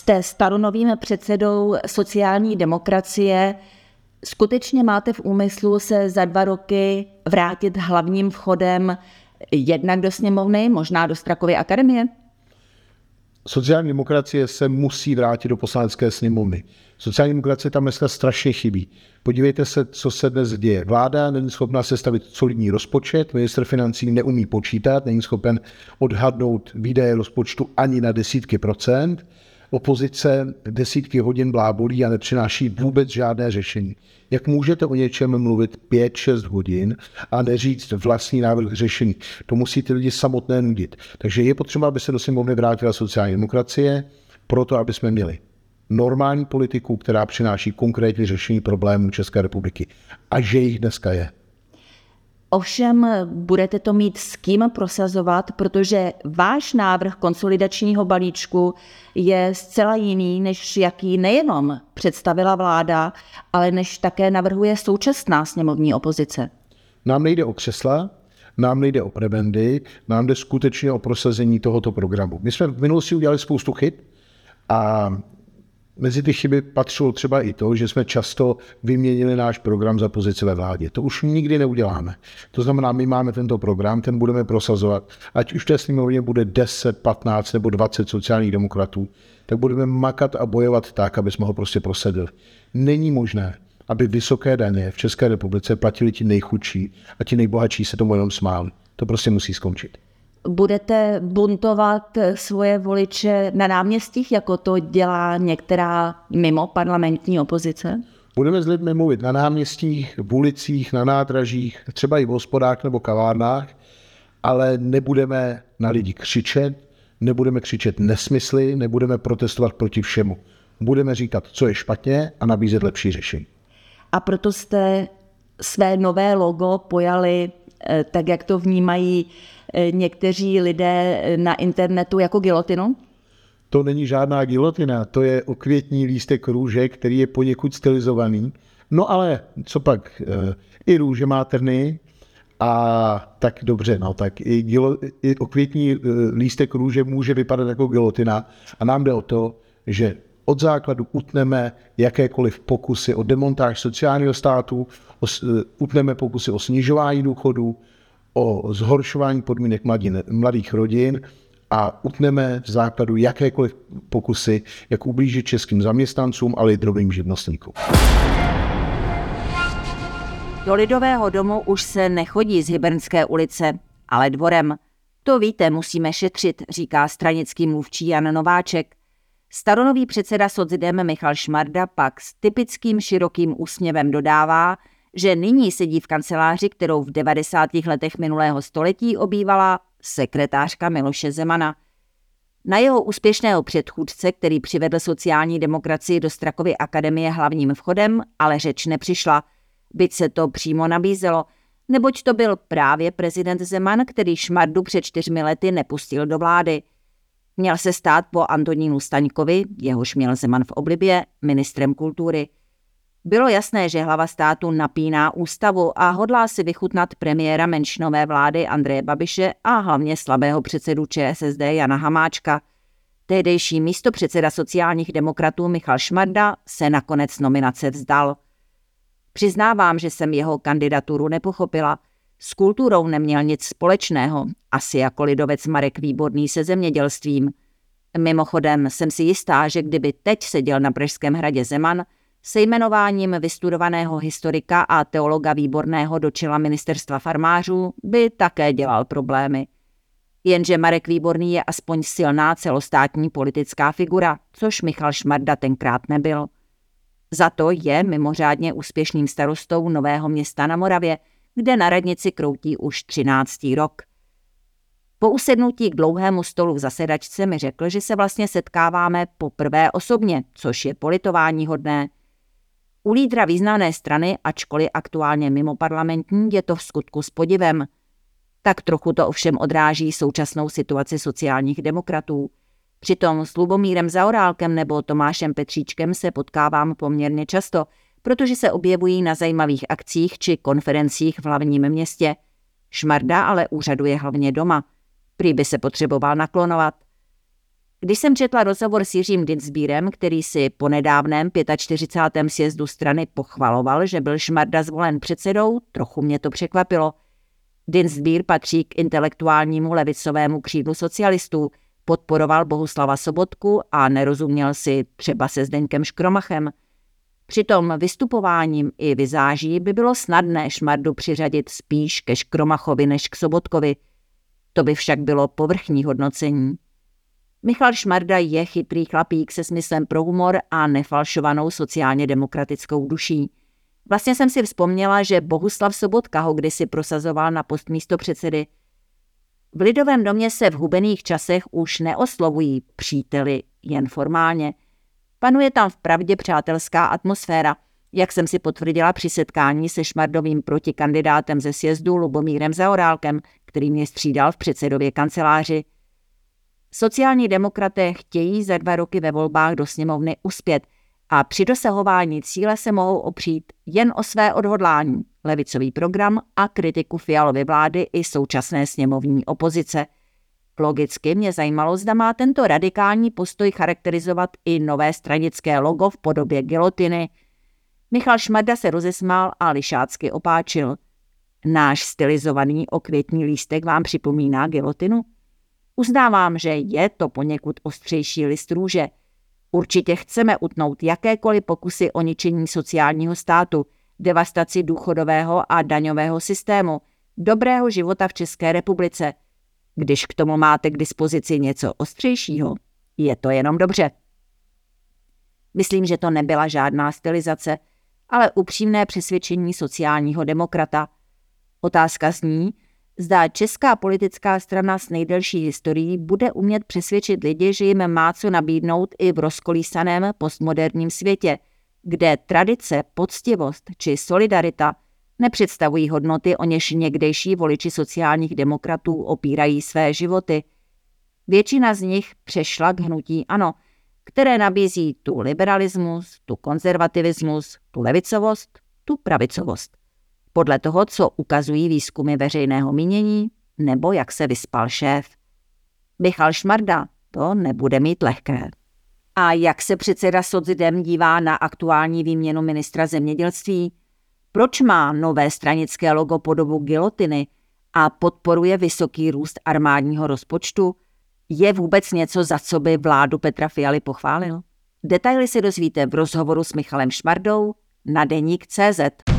Jste staronovým předsedou sociální demokracie. Skutečně máte v úmyslu se za dva roky vrátit hlavním vchodem jednak do sněmovny, možná do Strakovy akademie? Sociální demokracie se musí vrátit do poslanecké sněmovny. Sociální demokracie tam dneska strašně chybí. Podívejte se, co se dnes děje. Vláda není schopná sestavit solidní rozpočet, minister financí neumí počítat, není schopen odhadnout výdaje rozpočtu ani na desítky procent opozice desítky hodin blábolí a nepřináší vůbec žádné řešení. Jak můžete o něčem mluvit 5-6 hodin a neříct vlastní návrh řešení? To musí ty lidi samotné nudit. Takže je potřeba, aby se do sněmovny vrátila sociální demokracie, proto aby jsme měli normální politiku, která přináší konkrétní řešení problémů České republiky. A že jich dneska je. Ovšem budete to mít s kým prosazovat, protože váš návrh konsolidačního balíčku je zcela jiný, než jaký nejenom představila vláda, ale než také navrhuje současná sněmovní opozice. Nám nejde o křesla, nám nejde o prebendy, nám jde skutečně o prosazení tohoto programu. My jsme v minulosti udělali spoustu chyb a Mezi ty chyby patřilo třeba i to, že jsme často vyměnili náš program za pozici ve vládě. To už nikdy neuděláme. To znamená, my máme tento program, ten budeme prosazovat. Ať už té sněmovně bude 10, 15 nebo 20 sociálních demokratů, tak budeme makat a bojovat tak, aby jsme ho prostě prosadili. Není možné, aby vysoké daně v České republice platili ti nejchudší a ti nejbohatší se tomu jenom smáli. To prostě musí skončit budete buntovat svoje voliče na náměstích, jako to dělá některá mimo parlamentní opozice? Budeme s lidmi mluvit na náměstích, v ulicích, na nádražích, třeba i v hospodách nebo kavárnách, ale nebudeme na lidi křičet, nebudeme křičet nesmysly, nebudeme protestovat proti všemu. Budeme říkat, co je špatně a nabízet lepší řešení. A proto jste své nové logo pojali eh, tak, jak to vnímají někteří lidé eh, na internetu jako gilotinu? To není žádná gilotina, to je okvětní lístek růže, který je poněkud stylizovaný. No ale co pak, eh, i růže má trny, a tak dobře, no tak i, gilo, i okvětní lístek růže může vypadat jako gilotina a nám jde o to, že od základu utneme jakékoliv pokusy o demontáž sociálního státu, utneme pokusy o snižování důchodů, o zhoršování podmínek mladin, mladých rodin a utneme v základu jakékoliv pokusy, jak ublížit českým zaměstnancům, ale i drobným živnostníkům. Do Lidového domu už se nechodí z Hybernské ulice, ale dvorem. To víte, musíme šetřit, říká stranický mluvčí Jan Nováček. Staronový předseda Socdem Michal Šmarda pak s typickým širokým úsměvem dodává, že nyní sedí v kanceláři, kterou v 90. letech minulého století obývala sekretářka Miloše Zemana. Na jeho úspěšného předchůdce, který přivedl sociální demokracii do Strakovy akademie hlavním vchodem, ale řeč nepřišla, byť se to přímo nabízelo, neboť to byl právě prezident Zeman, který Šmardu před čtyřmi lety nepustil do vlády. Měl se stát po Antonínu Staňkovi, jehož měl Zeman v oblibě, ministrem kultury – bylo jasné, že hlava státu napíná ústavu a hodlá si vychutnat premiéra menšinové vlády Andreje Babiše a hlavně slabého předsedu ČSSD Jana Hamáčka. Tehdejší místo předseda sociálních demokratů Michal Šmarda se nakonec nominace vzdal. Přiznávám, že jsem jeho kandidaturu nepochopila. S kulturou neměl nic společného, asi jako lidovec Marek Výborný se zemědělstvím. Mimochodem jsem si jistá, že kdyby teď seděl na Pražském hradě Zeman – se jmenováním vystudovaného historika a teologa výborného do čela ministerstva farmářů by také dělal problémy. Jenže Marek Výborný je aspoň silná celostátní politická figura, což Michal Šmarda tenkrát nebyl. Za to je mimořádně úspěšným starostou Nového města na Moravě, kde na radnici kroutí už 13. rok. Po usednutí k dlouhému stolu v zasedačce mi řekl, že se vlastně setkáváme poprvé osobně, což je politování hodné. U lídra významné strany, ačkoliv aktuálně mimo parlamentní, je to v skutku s podivem. Tak trochu to ovšem odráží současnou situaci sociálních demokratů. Přitom s Lubomírem Zaorálkem nebo Tomášem Petříčkem se potkávám poměrně často, protože se objevují na zajímavých akcích či konferencích v hlavním městě. Šmarda ale úřaduje hlavně doma. Prý by se potřeboval naklonovat. Když jsem četla rozhovor s Jiřím Dinsbírem, který si po nedávném 45. sjezdu strany pochvaloval, že byl Šmarda zvolen předsedou, trochu mě to překvapilo. Dinsbír patří k intelektuálnímu levicovému křídlu socialistů, podporoval Bohuslava Sobotku a nerozuměl si třeba se Zdeňkem Škromachem. Přitom vystupováním i vizáží by bylo snadné Šmardu přiřadit spíš ke Škromachovi než k Sobotkovi. To by však bylo povrchní hodnocení. Michal Šmarda je chytrý chlapík se smyslem pro humor a nefalšovanou sociálně demokratickou duší. Vlastně jsem si vzpomněla, že Bohuslav Sobotka ho kdysi prosazoval na post místo předsedy. V Lidovém domě se v hubených časech už neoslovují příteli jen formálně. Panuje tam vpravdě přátelská atmosféra, jak jsem si potvrdila při setkání se šmardovým protikandidátem ze sjezdu Lubomírem Zaorálkem, který mě střídal v předsedově kanceláři. Sociální demokraté chtějí za dva roky ve volbách do sněmovny uspět a při dosahování cíle se mohou opřít jen o své odhodlání, levicový program a kritiku Fialovy vlády i současné sněmovní opozice. Logicky mě zajímalo, zda má tento radikální postoj charakterizovat i nové stranické logo v podobě gilotiny. Michal Šmarda se rozesmál a lišácky opáčil. Náš stylizovaný okvětní lístek vám připomíná gilotinu? Uznávám, že je to poněkud ostřejší list růže. Určitě chceme utnout jakékoliv pokusy o ničení sociálního státu, devastaci důchodového a daňového systému, dobrého života v České republice. Když k tomu máte k dispozici něco ostřejšího, je to jenom dobře. Myslím, že to nebyla žádná stylizace, ale upřímné přesvědčení sociálního demokrata. Otázka zní, Zdá česká politická strana s nejdelší historií bude umět přesvědčit lidi, že jim má co nabídnout i v rozkolísaném postmoderním světě, kde tradice, poctivost či solidarita nepředstavují hodnoty, o něž někdejší voliči sociálních demokratů opírají své životy. Většina z nich přešla k hnutí ANO, které nabízí tu liberalismus, tu konzervativismus, tu levicovost, tu pravicovost podle toho, co ukazují výzkumy veřejného mínění nebo jak se vyspal šéf. Michal Šmarda to nebude mít lehké. A jak se předseda Sodzidem dívá na aktuální výměnu ministra zemědělství? Proč má nové stranické logo podobu gilotiny a podporuje vysoký růst armádního rozpočtu? Je vůbec něco, za co by vládu Petra Fialy pochválil? Detaily si dozvíte v rozhovoru s Michalem Šmardou na deník CZ.